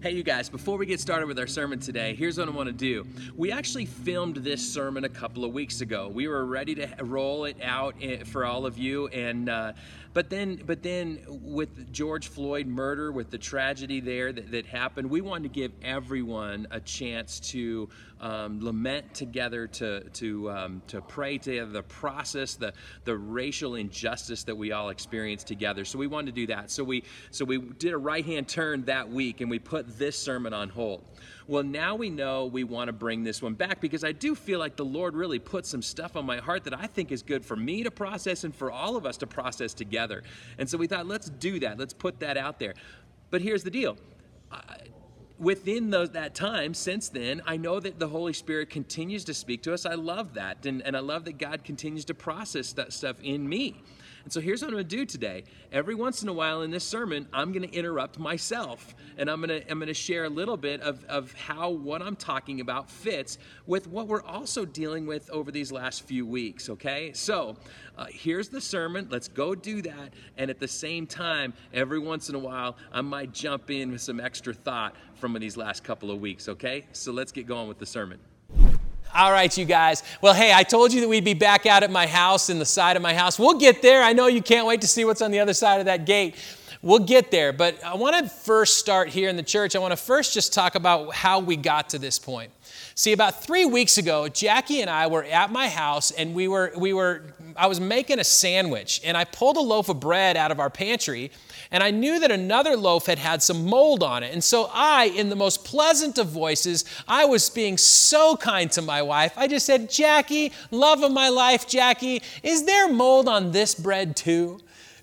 Hey, you guys, before we get started with our sermon today, here's what I want to do. We actually filmed this sermon a couple of weeks ago. We were ready to roll it out eh, for all of you, and uh, but then, but then with George Floyd murder, with the tragedy there that, that happened, we wanted to give everyone a chance to um, lament together, to to um, to pray together, the process, the the racial injustice that we all experience together. So we wanted to do that. So we so we did a right hand turn that week, and we put this sermon on hold. Well, now we know we want to bring this one back because I do feel like the Lord really put some stuff on my heart that I think is good for me to process and for all of us to process together. And so we thought, let's do that. Let's put that out there. But here's the deal. I, within those, that time since then i know that the holy spirit continues to speak to us. I love that and, and i love that god continues to process that stuff in me and so here's what I'm going to do today. Every once in a while in this sermon, I'm going to interrupt myself and I'm going to, I'm going to share a little bit of, of how what I'm talking about fits with what we're also dealing with over these last few weeks, okay? So uh, here's the sermon. Let's go do that. And at the same time, every once in a while, I might jump in with some extra thought from these last couple of weeks, okay? So let's get going with the sermon. All right, you guys. Well, hey, I told you that we'd be back out at my house, in the side of my house. We'll get there. I know you can't wait to see what's on the other side of that gate. We'll get there. But I want to first start here in the church. I want to first just talk about how we got to this point. See, about three weeks ago, Jackie and I were at my house and we were, we were, I was making a sandwich and I pulled a loaf of bread out of our pantry and I knew that another loaf had had some mold on it. And so I, in the most pleasant of voices, I was being so kind to my wife. I just said, Jackie, love of my life, Jackie, is there mold on this bread too?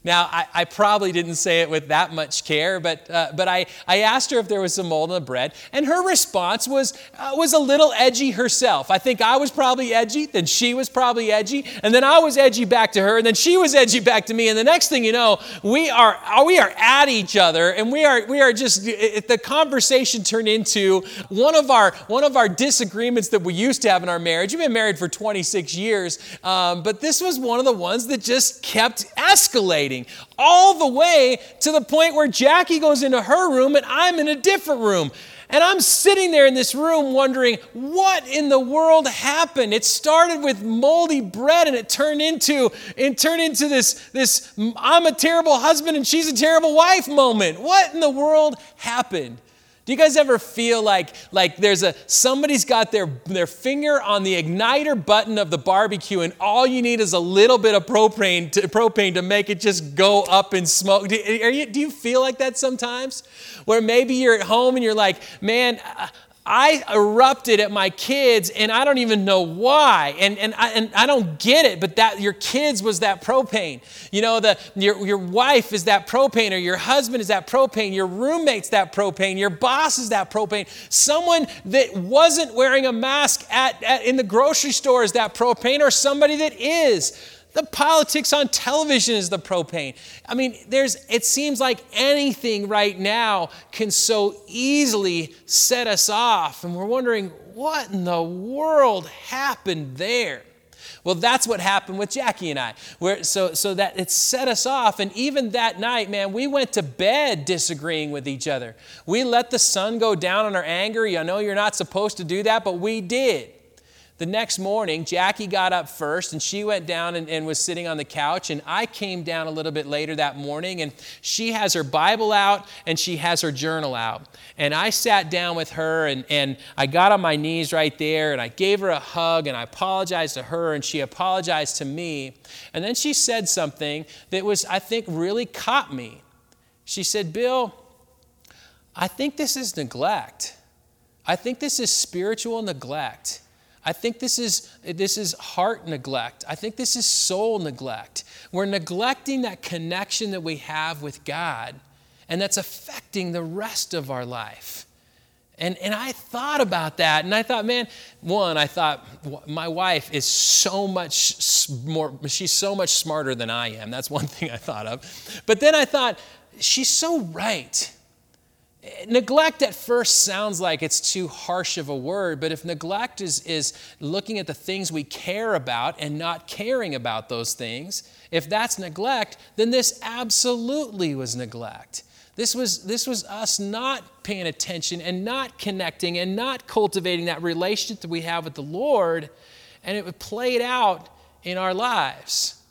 Now, I, I, probably didn't say it with that much care, but, uh, but I, I asked her if there was some mold in the bread, and her response was, uh, was a little edgy herself. I think I was probably edgy, then she was probably edgy, and then I was edgy back to her, and then she was edgy back to me, and the next thing you know, we are, we are at each other, and we are, we are just, it, the conversation turned into one of, our, one of our disagreements that we used to have in our marriage. We've been married for 26 years, um, but this was one of the ones that just kept escalating all the way to the point where Jackie goes into her room and I'm in a different room. And I'm sitting there in this room wondering, what in the world happened? It started with moldy bread and it turned into, it turned into this, this I'm a terrible husband and she's a terrible wife moment. What in the world happened? Do you guys ever feel like, like there's a somebody's got their, their finger on the igniter button of the barbecue and all you need is a little bit of propane to, propane to make it just go up in smoke? Do, you, do you feel like that sometimes? Where maybe you're at home and you're like, man, I erupted at my kids and I don't even know why. And, and, I, and I don't get it, but that your kids was that propane. You know, the, your, your wife is that propane, or your husband is that propane, your roommate's that propane, your boss is that propane. Someone that wasn't wearing a mask at, at in the grocery store is that propane, or somebody that is. The politics on television is the propane. I mean, there's it seems like anything right now can so easily set us off and we're wondering what in the world happened there. Well, that's what happened with Jackie and I. Where, so, so that it set us off. And even that night, man, we went to bed disagreeing with each other. We let the sun go down on our anger. I know you're not supposed to do that, but we did. The next morning, Jackie got up first and she went down and, and, was sitting on the couch. And I came down a little bit later that morning and she has her Bible out and she has her journal out. And I sat down with her and, and I got on my knees right there and I gave her a hug and I apologized to her and she apologized to me. And then she said something that was, I think, really caught me. She said, Bill, I think this is neglect. I think this is spiritual neglect. I think this is, this is heart neglect. I think this is soul neglect. We're neglecting that connection that we have with God, and that's affecting the rest of our life. And, and I thought about that, and I thought, man, one, I thought, my wife is so much more, she's so much smarter than I am. That's one thing I thought of. But then I thought, she's so right. Neglect at first sounds like it's too harsh of a word, but if neglect is, is looking at the things we care about and not caring about those things, if that's neglect, then this absolutely was neglect. This was, this was us not paying attention and not connecting and not cultivating that relationship that we have with the Lord, and it played out in our lives.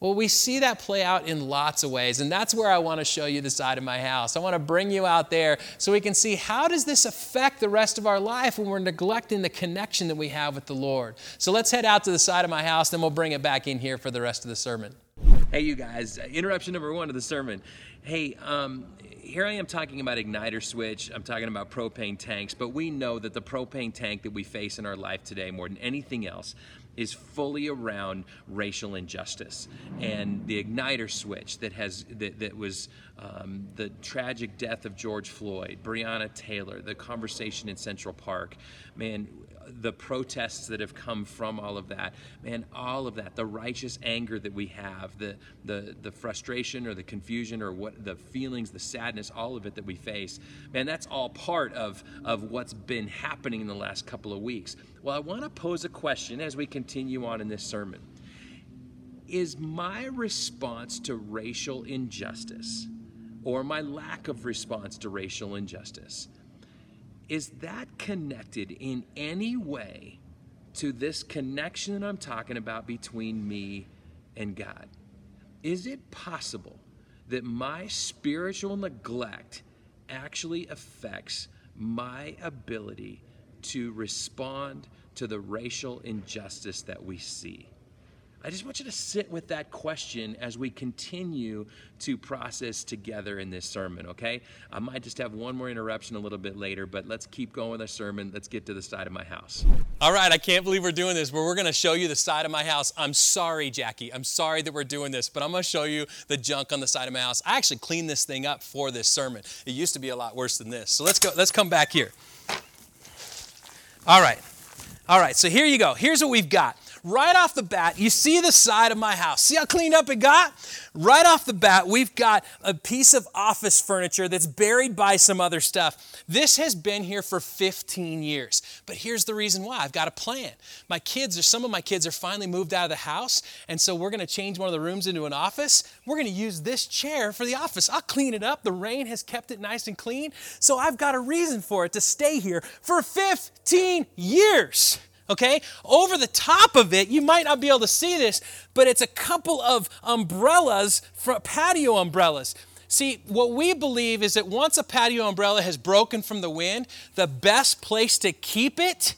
Well, we see that play out in lots of ways, and that's where I want to show you the side of my house. I want to bring you out there so we can see how does this affect the rest of our life when we're neglecting the connection that we have with the Lord. So let's head out to the side of my house, then we'll bring it back in here for the rest of the sermon. Hey, you guys, interruption number one of the sermon. Hey, um, here I am talking about igniter switch, I'm talking about propane tanks, but we know that the propane tank that we face in our life today, more than anything else, is fully around racial injustice and the igniter switch that has that, that was um, the tragic death of George Floyd, Breonna Taylor, the conversation in Central Park. Man, the protests that have come from all of that, man, all of that, the righteous anger that we have, the the the frustration or the confusion or what the feelings, the sadness, all of it that we face, man, that's all part of of what's been happening in the last couple of weeks. Well, I want to pose a question as we continue on in this sermon. Is my response to racial injustice, or my lack of response to racial injustice, is that connected in any way to this connection that I'm talking about between me and God? Is it possible that my spiritual neglect actually affects my ability to respond to the racial injustice that we see? I just want you to sit with that question as we continue to process together in this sermon, okay? I might just have one more interruption a little bit later, but let's keep going with our sermon. Let's get to the side of my house. All right, I can't believe we're doing this, but we're going to show you the side of my house. I'm sorry, Jackie. I'm sorry that we're doing this, but I'm going to show you the junk on the side of my house. I actually cleaned this thing up for this sermon. It used to be a lot worse than this. So let's go let's come back here. All right. All right, so here you go. Here's what we've got right off the bat, you see the side of my house. See how cleaned up it got? Right off the bat, we've got a piece of office furniture that's buried by some other stuff. This has been here for 15 years. But here's the reason why I've got a plan. My kids, or some of my kids, are finally moved out of the house, and so we're going to change one of the rooms into an office. We're going to use this chair for the office. I'll clean it up. The rain has kept it nice and clean, so I've got a reason for it to stay here for 15 years okay? Over the top of it, you might not be able to see this, but it's a couple of umbrellas, patio umbrellas. See, what we believe is that once a patio umbrella has broken from the wind, the best place to keep it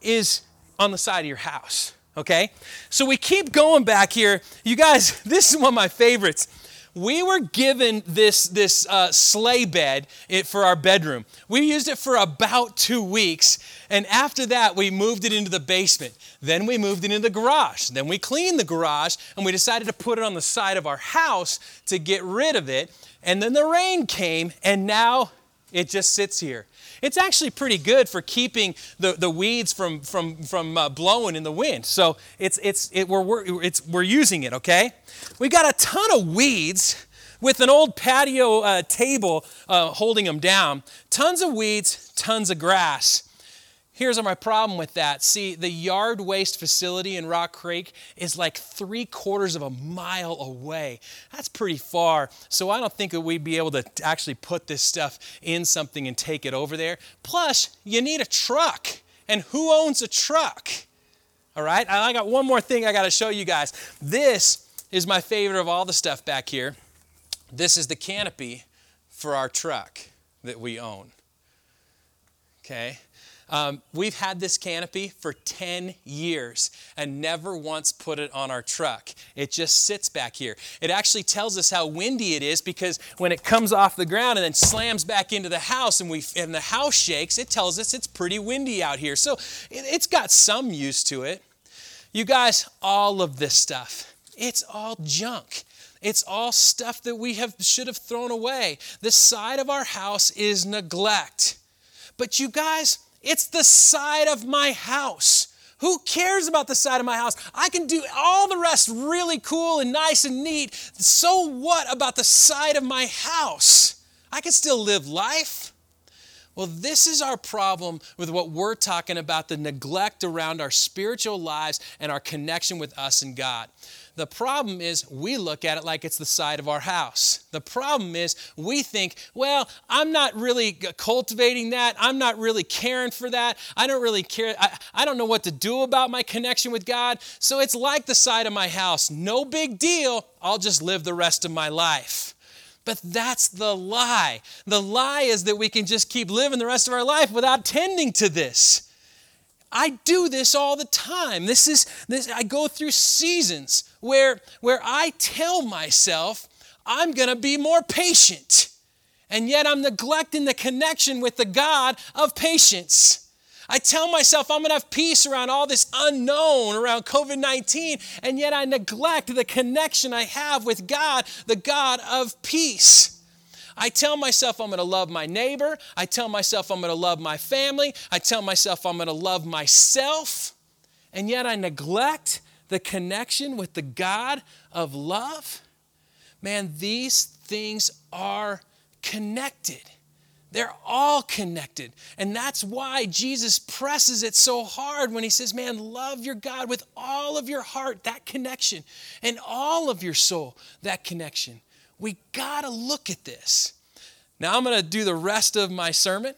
is on the side of your house, okay? So we keep going back here. You guys, this is one of my favorites we were given this, this uh, sleigh bed for our bedroom. We used it for about two weeks, and after that, we moved it into the basement. Then we moved it into the garage. Then we cleaned the garage, and we decided to put it on the side of our house to get rid of it. And then the rain came, and now it just sits here. It's actually pretty good for keeping the, the weeds from, from, from uh, blowing in the wind. So it's, it's, it, we're, we're, it's, we're using it, okay? We've got a ton of weeds with an old patio uh, table uh, holding them down. Tons of weeds, tons of grass. Here's my problem with that. See, the yard waste facility in Rock Creek is like three quarters of a mile away. That's pretty far. So I don't think that we'd be able to actually put this stuff in something and take it over there. Plus, you need a truck. And who owns a truck? All right, I got one more thing I got to show you guys. This is my favorite of all the stuff back here. This is the canopy for our truck that we own. Okay? Um, we've had this canopy for 10 years and never once put it on our truck. It just sits back here. It actually tells us how windy it is because when it comes off the ground and then slams back into the house and, we, and the house shakes, it tells us it's pretty windy out here. So it, it's got some use to it. You guys, all of this stuff, it's all junk. It's all stuff that we have should have thrown away. The side of our house is neglect. But you guys, it's the side of my house. Who cares about the side of my house? I can do all the rest really cool and nice and neat. So what about the side of my house? I can still live life. Well, this is our problem with what we're talking about the neglect around our spiritual lives and our connection with us and God. The problem is we look at it like it's the side of our house. The problem is we think, well, I'm not really cultivating that. I'm not really caring for that. I don't really care. I, I don't know what to do about my connection with God. So it's like the side of my house. No big deal. I'll just live the rest of my life. But that's the lie. The lie is that we can just keep living the rest of our life without tending to this. I do this all the time. This is this I go through seasons where where I tell myself I'm going to be more patient. And yet I'm neglecting the connection with the God of patience. I tell myself I'm going to have peace around all this unknown around COVID 19, and yet I neglect the connection I have with God, the God of peace. I tell myself I'm going to love my neighbor. I tell myself I'm going to love my family. I tell myself I'm going to love myself. And yet I neglect the connection with the God of love. Man, these things are connected. They're all connected. And that's why Jesus presses it so hard when he says, Man, love your God with all of your heart, that connection, and all of your soul, that connection. We got to look at this. Now, I'm going to do the rest of my sermon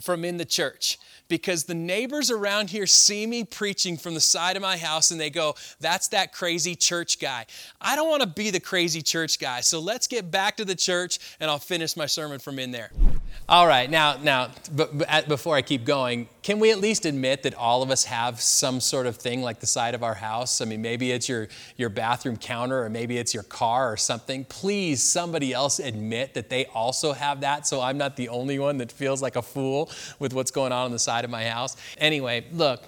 from in the church because the neighbors around here see me preaching from the side of my house and they go, That's that crazy church guy. I don't want to be the crazy church guy. So let's get back to the church and I'll finish my sermon from in there. All right, now, now, before I keep going, can we at least admit that all of us have some sort of thing like the side of our house? I mean, maybe it's your, your bathroom counter or maybe it's your car or something. Please, somebody else admit that they also have that so I'm not the only one that feels like a fool with what's going on on the side of my house. Anyway, look,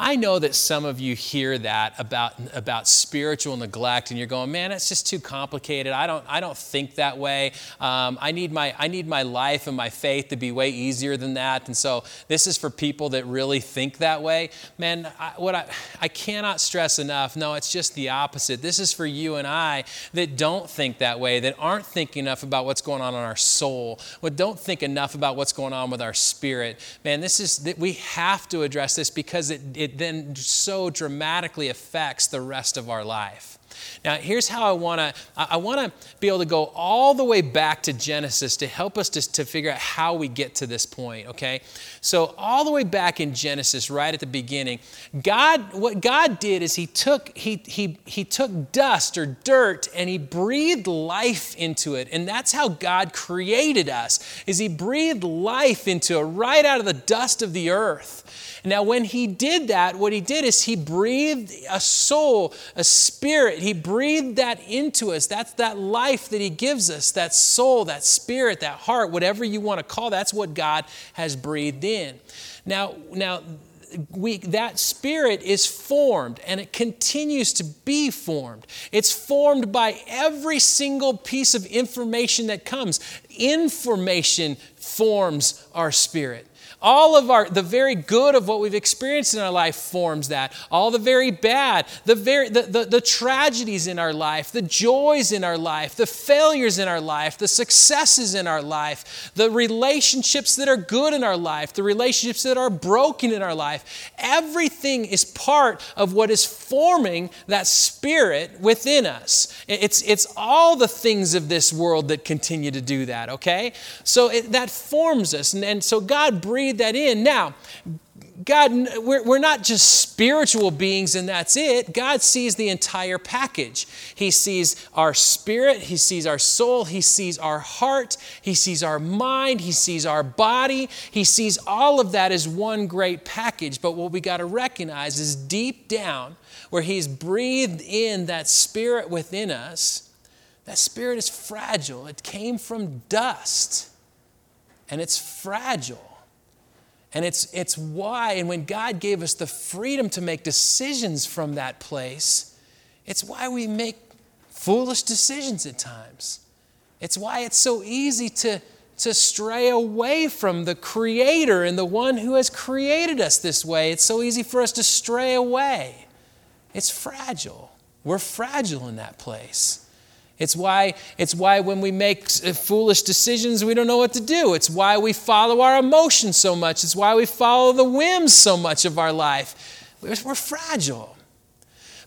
I know that some of you hear that about, about spiritual neglect and you're going, man, it's just too complicated. I don't, I don't think that way. Um, I, need my, I need my life and my faith to be way easier than that. And so this is for people that really think that way. Man, I, what I, I cannot stress enough, no, it's just the opposite. This is for you and I that don't think that way, that aren't thinking enough about what's going on in our soul, but don't think enough about what's going on with our spirit. Man, this is, that we have to address this because it, it it then so dramatically affects the rest of our life. Now, here's how I want to I want to be able to go all the way back to Genesis to help us to, to figure out how we get to this point, okay? So, all the way back in Genesis, right at the beginning, God what God did is he took he he he took dust or dirt and he breathed life into it. And that's how God created us. Is he breathed life into it right out of the dust of the earth. Now, when he did that, what he did is he breathed a soul, a spirit. He breathed that into us. That's that life that he gives us, that soul, that spirit, that heart, whatever you want to call that's what God has breathed in. Now, now we, that spirit is formed and it continues to be formed. It's formed by every single piece of information that comes. Information forms our spirit. All of our, the very good of what we've experienced in our life forms that. All the very bad, the, very, the, the, the tragedies in our life, the joys in our life, the failures in our life, the successes in our life, the relationships that are good in our life, the relationships that are broken in our life. Everything is part of what is forming that spirit within us. It's, it's all the things of this world that continue to do that, okay? So it, that forms us. And, and so God breathes that in. Now, God, we're not just spiritual beings and that's it. God sees the entire package. He sees our spirit, He sees our soul, He sees our heart, He sees our mind, He sees our body. He sees all of that as one great package. But what we got to recognize is deep down, where He's breathed in that spirit within us, that spirit is fragile. It came from dust and it's fragile. And it's, it's why, and when God gave us the freedom to make decisions from that place, it's why we make foolish decisions at times. It's why it's so easy to, to stray away from the Creator and the one who has created us this way. It's so easy for us to stray away. It's fragile. We're fragile in that place. It's why, it's why when we make uh, foolish decisions, we don't know what to do. It's why we follow our emotions so much. It's why we follow the whims so much of our life. We're, we're fragile.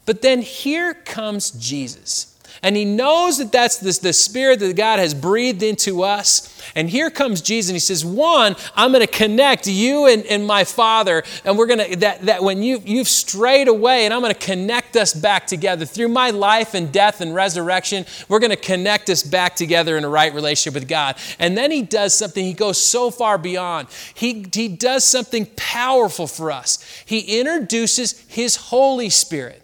But then here comes Jesus. And he knows that that's the spirit that God has breathed into us. And here comes Jesus, and he says, One, I'm going to connect you and, and my Father, and we're going to, that, that when you, you've strayed away, and I'm going to connect us back together. Through my life and death and resurrection, we're going to connect us back together in a right relationship with God. And then he does something, he goes so far beyond. He, he does something powerful for us. He introduces his Holy Spirit.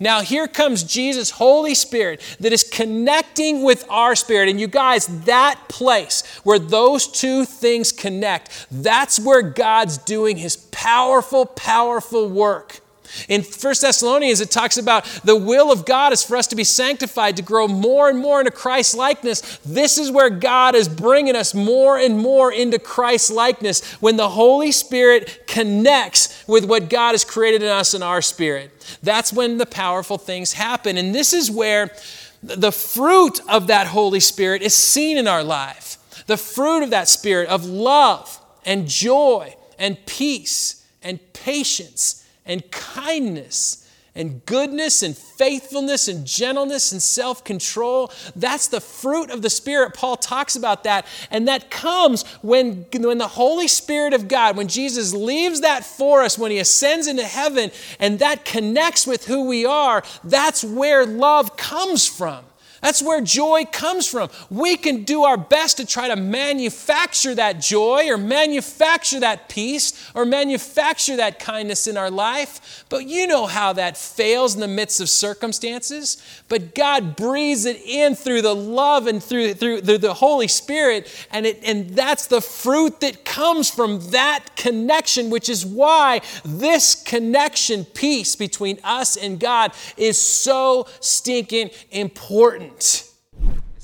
Now, here comes Jesus' Holy Spirit that is connecting with our spirit. And you guys, that place where those two things connect, that's where God's doing his powerful, powerful work. In 1 Thessalonians, it talks about the will of God is for us to be sanctified, to grow more and more into Christ likeness. This is where God is bringing us more and more into Christ likeness when the Holy Spirit connects with what God has created in us in our spirit. That's when the powerful things happen. And this is where the fruit of that Holy Spirit is seen in our life. The fruit of that Spirit of love and joy and peace and patience and kindness and goodness and faithfulness and gentleness and self control. That's the fruit of the Spirit. Paul talks about that. And that comes when, when the Holy Spirit of God, when Jesus leaves that for us, when he ascends into heaven, and that connects with who we are, that's where love comes from. That's where joy comes from. We can do our best to try to manufacture that joy or manufacture that peace or manufacture that kindness in our life, but you know how that fails in the midst of circumstances. But God breathes it in through the love and through, through, through the Holy Spirit, and, it, and that's the fruit that comes from that connection, which is why this connection, peace between us and God, is so stinking important important.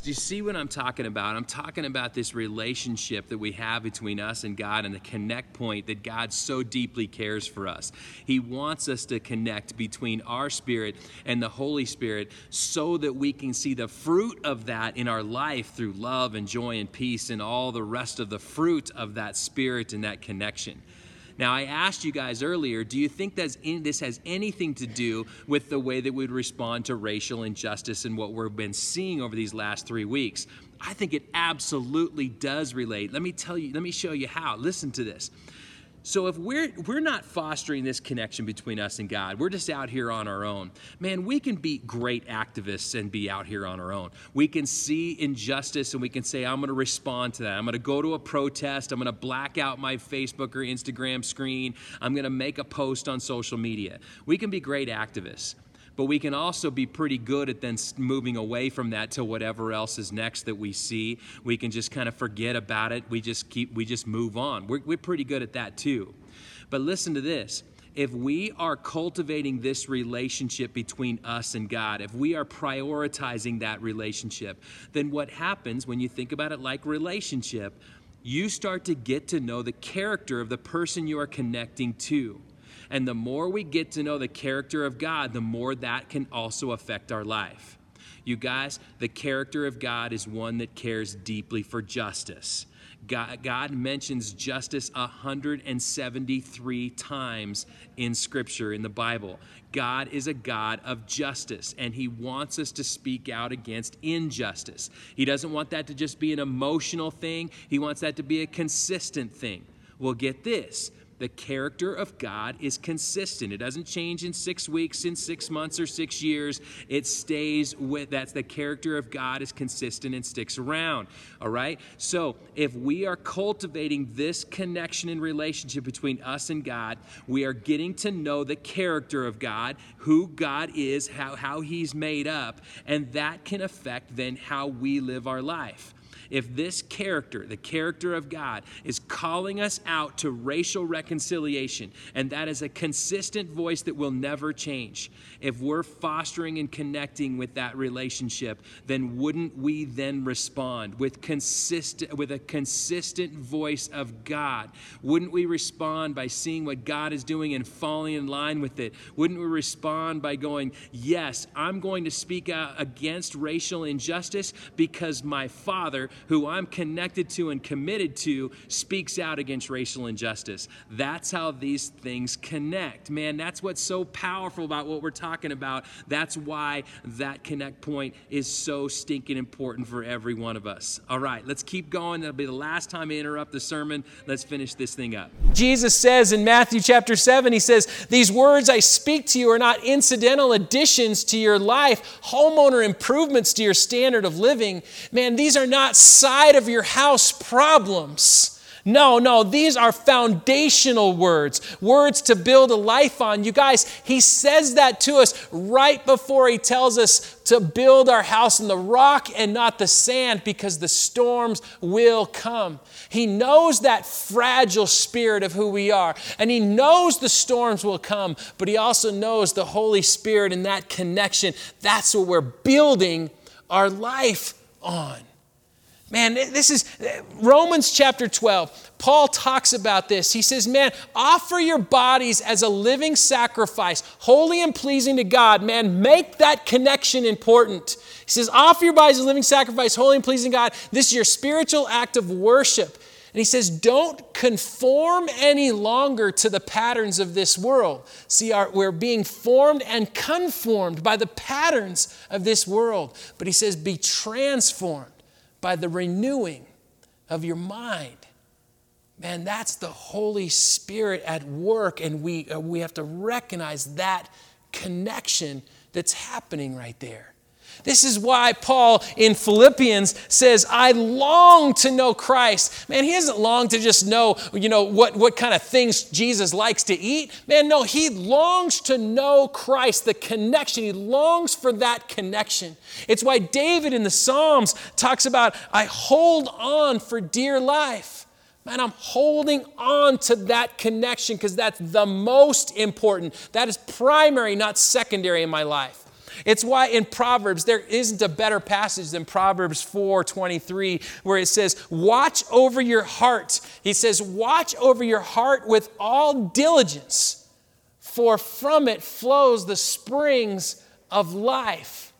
Do you see what I'm talking about? I'm talking about this relationship that we have between us and God and the connect point that God so deeply cares for us. He wants us to connect between our spirit and the Holy Spirit so that we can see the fruit of that in our life through love and joy and peace and all the rest of the fruit of that spirit and that connection. Now, I asked you guys earlier, do you think that this has anything to do with the way that we would respond to racial injustice and what we've been seeing over these last three weeks? I think it absolutely does relate. Let me tell you, let me show you how. Listen to this. So if we're we're not fostering this connection between us and God, we're just out here on our own. Man, we can be great activists and be out here on our own. We can see injustice and we can say I'm going to respond to that. I'm going to go to a protest, I'm going to black out my Facebook or Instagram screen. I'm going to make a post on social media. We can be great activists but we can also be pretty good at then moving away from that to whatever else is next that we see. We can just kind of forget about it. We just keep, we just move on. We're, we're pretty good at that too. But listen to this. If we are cultivating this relationship between us and God, if we are prioritizing that relationship, then what happens when you think about it like relationship, you start to get to know the character of the person you are connecting to. And the more we get to know the character of God, the more that can also affect our life. You guys, the character of God is one that cares deeply for justice. God, God, mentions justice 173 times in Scripture, in the Bible. God is a God of justice, and He wants us to speak out against injustice. He doesn't want that to just be an emotional thing, He wants that to be a consistent thing. Well, get this the character of God is consistent. It doesn't change in six weeks, in six months, or six years. It stays with that's the character of God is consistent and sticks around. All right? So if we are cultivating this connection and relationship between us and God, we are getting to know the character of God, who God is, how, how He's made up, and that can affect then how we live our life if this character, the character of God, is calling us out to racial reconciliation, and that is a consistent voice that will never change, if we're fostering and connecting with that relationship, then wouldn't we then respond with consistent with a consistent voice of God? Wouldn't we respond by seeing what God is doing and falling in line with it? Wouldn't we respond by going, "Yes, I'm going to speak out against racial injustice because my father who I'm connected to and committed to, speaks out against racial injustice. That's how these things connect. Man, that's what's so powerful about what we're talking about. That's why that connect point is so stinking important for every one of us. All right, let's keep going. That'll be the last time I interrupt the sermon. Let's finish this thing up. Jesus says in Matthew chapter 7, He says, These words I speak to you are not incidental additions to your life, homeowner improvements to your standard of living. Man, these are not side of your house problems. No, no, these are foundational words, words to build a life on. You guys, he says that to us right before he tells us to build our house in the rock and not the sand because the storms will come. He knows that fragile spirit of who we are, and he knows the storms will come, but he also knows the Holy Spirit and that connection. That's what we're building our life on. Man, this is uh, Romans chapter 12. Paul talks about this. He says, Man, offer your bodies as a living sacrifice, holy and pleasing to God. Man, make that connection important. He says, Offer your bodies as a living sacrifice, holy and pleasing to God. This is your spiritual act of worship. And he says, Don't conform any longer to the patterns of this world. See, our, we're being formed and conformed by the patterns of this world. But he says, Be transformed by the renewing of your mind. Man, that's the Holy Spirit at work, and we, uh, we have to recognize that connection that's happening right there. This is why Paul in Philippians says, I long to know Christ. Man, he doesn't long to just know, you know, what, what kind of things Jesus likes to eat. Man, no, he longs to know Christ, the connection. He longs for that connection. It's why David in the Psalms talks about, I hold on for dear life. Man, I'm holding on to that connection because that's the most important. That is primary, not secondary in my life. It's why in Proverbs there isn't a better passage than Proverbs 4:23 where it says, "Watch over your heart." He says, "Watch over your heart with all diligence, for from it flows the springs of life."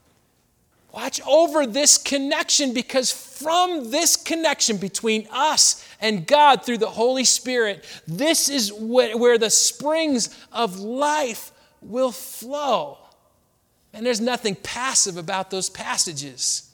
Watch over this connection because from this connection between us and God through the Holy Spirit, this is where the springs of life will flow. And there's nothing passive about those passages.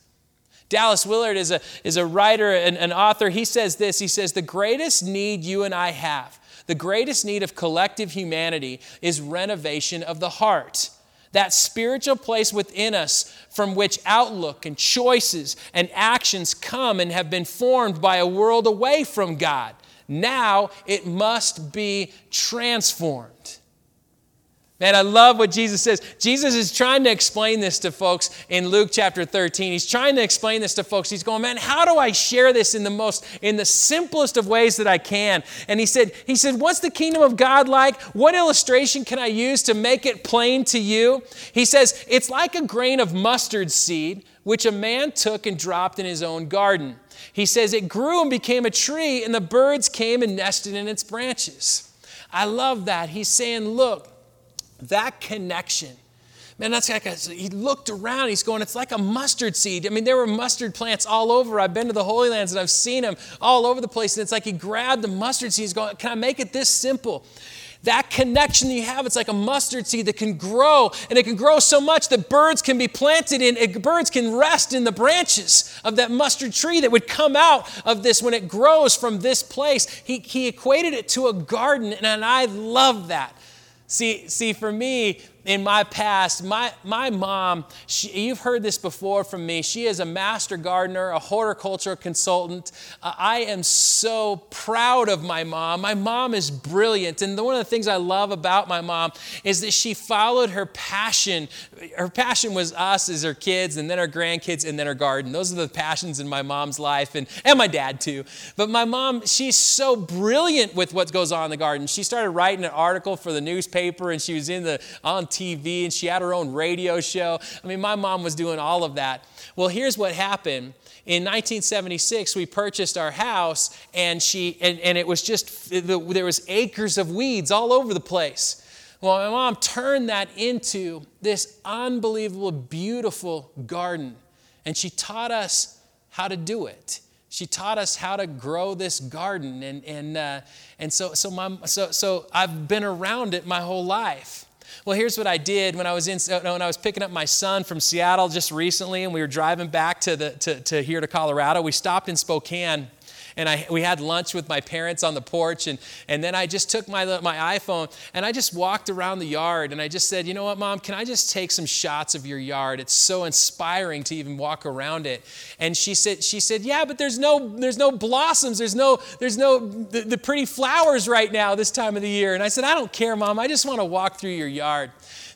Dallas Willard is a, is a writer and an author. He says this He says, The greatest need you and I have, the greatest need of collective humanity, is renovation of the heart. That spiritual place within us from which outlook and choices and actions come and have been formed by a world away from God. Now it must be transformed. Man, I love what Jesus says. Jesus is trying to explain this to folks in Luke chapter 13. He's trying to explain this to folks. He's going, man, how do I share this in the most, in the simplest of ways that I can? And he said, he said, what's the kingdom of God like? What illustration can I use to make it plain to you? He says, it's like a grain of mustard seed, which a man took and dropped in his own garden. He says, it grew and became a tree, and the birds came and nested in its branches. I love that. He's saying, look, that connection. Man, that's like a, he looked around. He's going, it's like a mustard seed. I mean, there were mustard plants all over. I've been to the Holy Lands and I've seen them all over the place. And it's like he grabbed the mustard seed. He's going, can I make it this simple? That connection that you have, it's like a mustard seed that can grow, and it can grow so much that birds can be planted in, it, birds can rest in the branches of that mustard tree that would come out of this when it grows from this place. He, he equated it to a garden, and I love that. See, see, for me, in my past, my, my mom, she, you've heard this before from me. She is a master gardener, a horticulture consultant. Uh, I am so proud of my mom. My mom is brilliant. And the, one of the things I love about my mom is that she followed her passion. Her passion was us as her kids, and then her grandkids, and then her garden. Those are the passions in my mom's life, and, and my dad too. But my mom, she's so brilliant with what goes on in the garden. She started writing an article for the newspaper, and she was in the on TV and she had her own radio show. I mean, my mom was doing all of that. Well, here's what happened. In 1976, we purchased our house, and she and, and it was just there was acres of weeds all over the place. Well, my mom turned that into this unbelievable, beautiful garden, and she taught us how to do it. She taught us how to grow this garden, and and uh, and so so my so so I've been around it my whole life. Well, here's what I did when I was in uh, when I was picking up my son from Seattle just recently, and we were driving back to the to, to here to Colorado. We stopped in Spokane and I, we had lunch with my parents on the porch. And, and then I just took my, my iPhone and I just walked around the yard and I just said, You know what, mom, can I just take some shots of your yard? It's so inspiring to even walk around it. And she said, she said Yeah, but there's no, there's no blossoms. There's no, there's no the, the pretty flowers right now this time of the year. And I said, I don't care, mom. I just want to walk through your yard.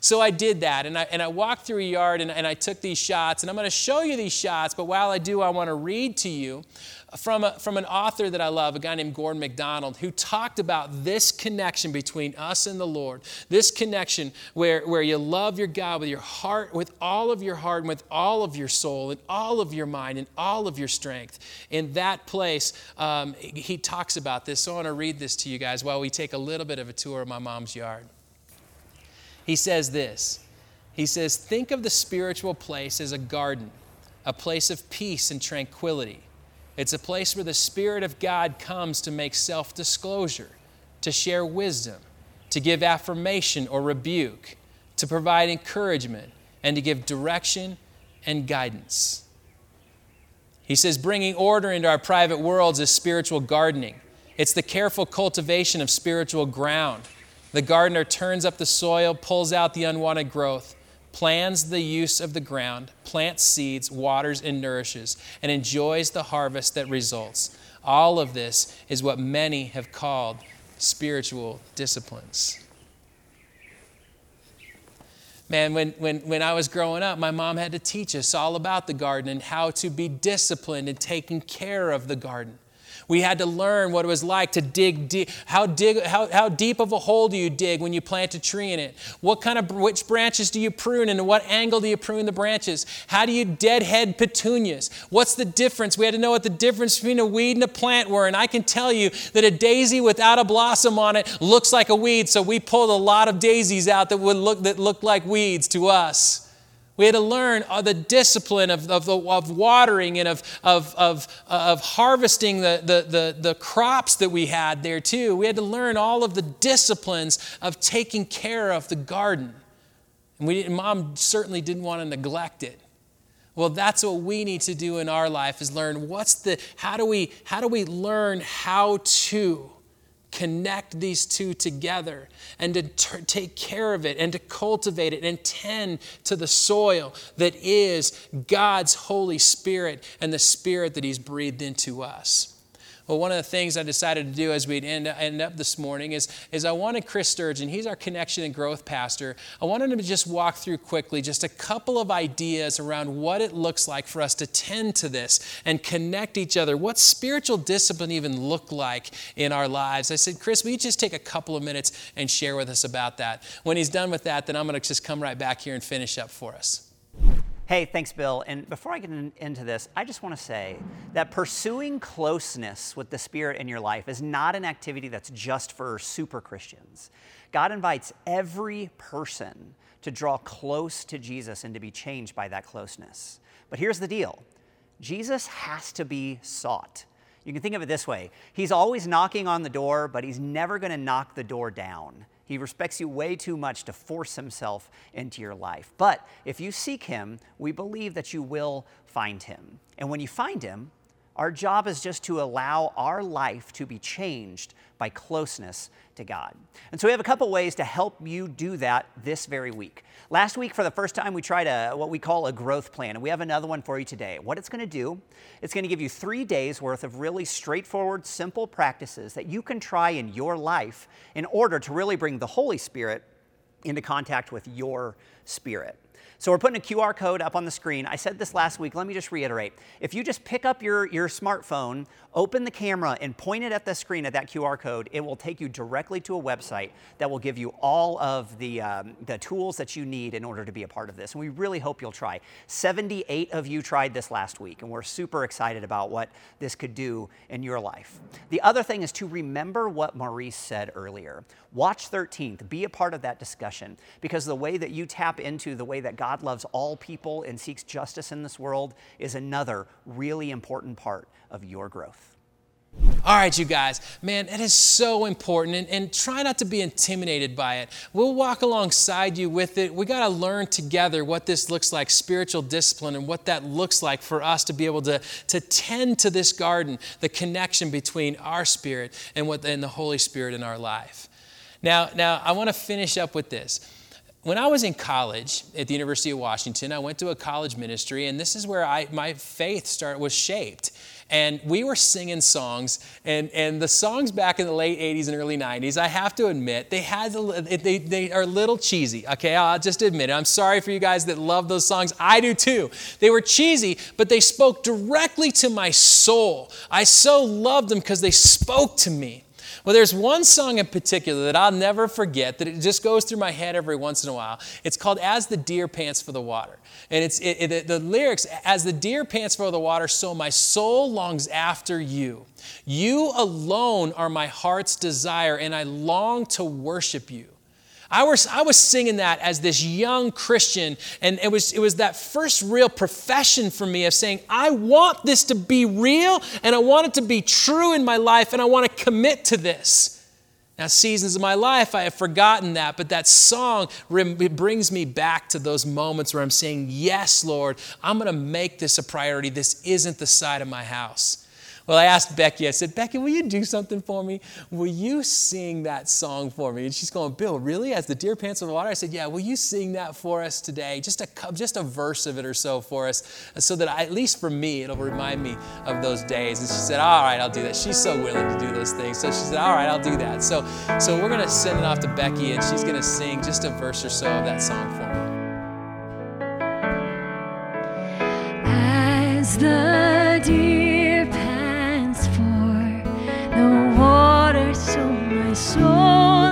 So I did that, and I, and I walked through a yard and, and I took these shots, and I'm going to show you these shots, but while I do, I want to read to you from, a, from an author that I love, a guy named Gordon MacDonald, who talked about this connection between us and the Lord. This connection where, where you love your God with your heart, with all of your heart, and with all of your soul, and all of your mind, and all of your strength. In that place, um, he talks about this. So I want to read this to you guys while we take a little bit of a tour of my mom's yard. He says this He says, Think of the spiritual place as a garden, a place of peace and tranquility it's a place where the Spirit of God comes to make self disclosure, to share wisdom, to give affirmation or rebuke, to provide encouragement, and to give direction and guidance. He says, bringing order into our private worlds is spiritual gardening. It's the careful cultivation of spiritual ground. The gardener turns up the soil, pulls out the unwanted growth, plans the use of the ground, plants seeds, waters, and nourishes, and enjoys the harvest that results. All of this is what many have called spiritual disciplines. Man, when, when, when I was growing up, my mom had to teach us all about the garden and how to be disciplined in taking care of the garden. We had to learn what it was like to dig deep. How, dig, how, how deep of a hole do you dig when you plant a tree in it? What kind of, which branches do you prune and what angle do you prune the branches? How do you deadhead petunias? What's the difference? We had to know what the difference between a weed and a plant were. And I can tell you that a daisy without a blossom on it looks like a weed. So we pulled a lot of daisies out that would look, that looked like weeds to us. We had to learn uh, the discipline of, of, of watering and of, of, of, of harvesting the, the, the, the crops that we had there too. We had to learn all of the disciplines of taking care of the garden. And we mom certainly didn't want to neglect it. Well, that's what we need to do in our life is learn what's the, how do we, how do we learn how to connect these two together and to t- take care of it and to cultivate it and tend to the soil that is God's Holy Spirit and the Spirit that He's breathed into us. Well, one of the things I decided to do as we end, end up this morning is, is I wanted Chris Sturgeon, he's our connection and growth pastor, I wanted him to just walk through quickly just a couple of ideas around what it looks like for us to tend to this and connect each other. What spiritual discipline even look like in our lives? I said, Chris, will you just take a couple of minutes and share with us about that? When he's done with that, then I'm going to just come right back here and finish up for us. Hey, thanks, Bill. And before I get in, into this, I just want to say that pursuing closeness with the Spirit in your life is not an activity that's just for super Christians. God invites every person to draw close to Jesus and to be changed by that closeness. But here's the deal Jesus has to be sought. You can think of it this way He's always knocking on the door, but He's never going to knock the door down. He respects you way too much to force himself into your life. But if you seek him, we believe that you will find him. And when you find him, our job is just to allow our life to be changed by closeness to God. And so we have a couple ways to help you do that this very week. Last week, for the first time, we tried a, what we call a growth plan, and we have another one for you today. What it's going to do, it's going to give you three days worth of really straightforward, simple practices that you can try in your life in order to really bring the Holy Spirit into contact with your spirit. So we're putting a QR code up on the screen. I said this last week. Let me just reiterate. If you just pick up your, your smartphone, open the camera, and point it at the screen at that QR code, it will take you directly to a website that will give you all of the, um, the tools that you need in order to be a part of this. And we really hope you'll try. 78 of you tried this last week, and we're super excited about what this could do in your life. The other thing is to remember what Maurice said earlier. Watch 13th, be a part of that discussion, because the way that you tap into the way that God God loves all people and seeks justice in this world is another really important part of your growth. All right, you guys, man, it is so important, and, and, try not to be intimidated by it. We'll walk alongside you with it. We got to learn together what this looks like, spiritual discipline, and what that looks like for us to be able to, to tend to this garden, the connection between our spirit and, what, and the Holy Spirit in our life. Now, now I want to finish up with this. When I was in college at the University of Washington, I went to a college ministry, and this is where I, my faith start, was shaped. And we were singing songs, and, and the songs back in the late 80s and early 90s, I have to admit, they, had they, they are a little cheesy, okay? I'll just admit it. I'm sorry for you guys that love those songs. I do too. They were cheesy, but they spoke directly to my soul. I so loved them because they spoke to me. Well, there's one song in particular that I'll never forget that it just goes through my head every once in a while. It's called As the Deer Pants for the Water. And it's it, it, the lyrics, As the deer pants for the water, so my soul longs after you. You alone are my heart's desire, and I long to worship you. I was, I was singing that as this young Christian, and it was, it was that first real profession for me of saying, I want this to be real, and I want it to be true in my life, and I want to commit to this. Now, seasons of my life, I have forgotten that, but that song brings me back to those moments where I'm saying, Yes, Lord, I'm going to make this a priority. This isn't the side of my house. Well, I asked Becky, I said, Becky, will you do something for me? Will you sing that song for me? And she's going, Bill, really? As the deer pants on the water? I said, Yeah, will you sing that for us today? Just a, just a verse of it or so for us, so that I, at least for me, it'll remind me of those days. And she said, All right, I'll do that. She's so willing to do those things. So she said, All right, I'll do that. So, so we're going to send it off to Becky, and she's going to sing just a verse or so of that song for me. As the soul.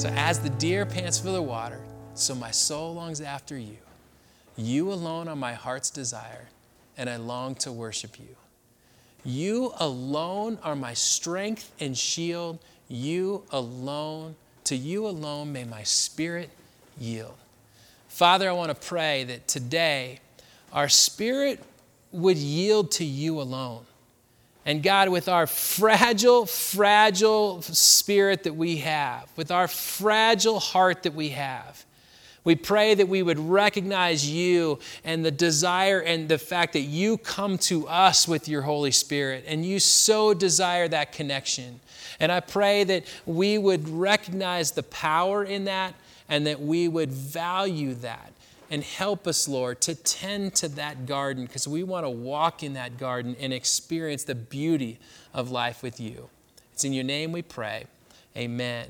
So as the deer pants for the water, so my soul longs after you. You alone are my heart's desire, and I long to worship you. You alone are my strength and shield. You alone, to you alone may my spirit yield. Father, I want to pray that today our spirit would yield to you alone. And God, with our fragile, fragile spirit that we have, with our fragile heart that we have, we pray that we would recognize you and the desire and the fact that you come to us with your Holy Spirit and you so desire that connection. And I pray that we would recognize the power in that and that we would value that and help us, Lord, to tend to that garden because we want to walk in that garden and experience the beauty of life with you. It's in your name we pray. Amen.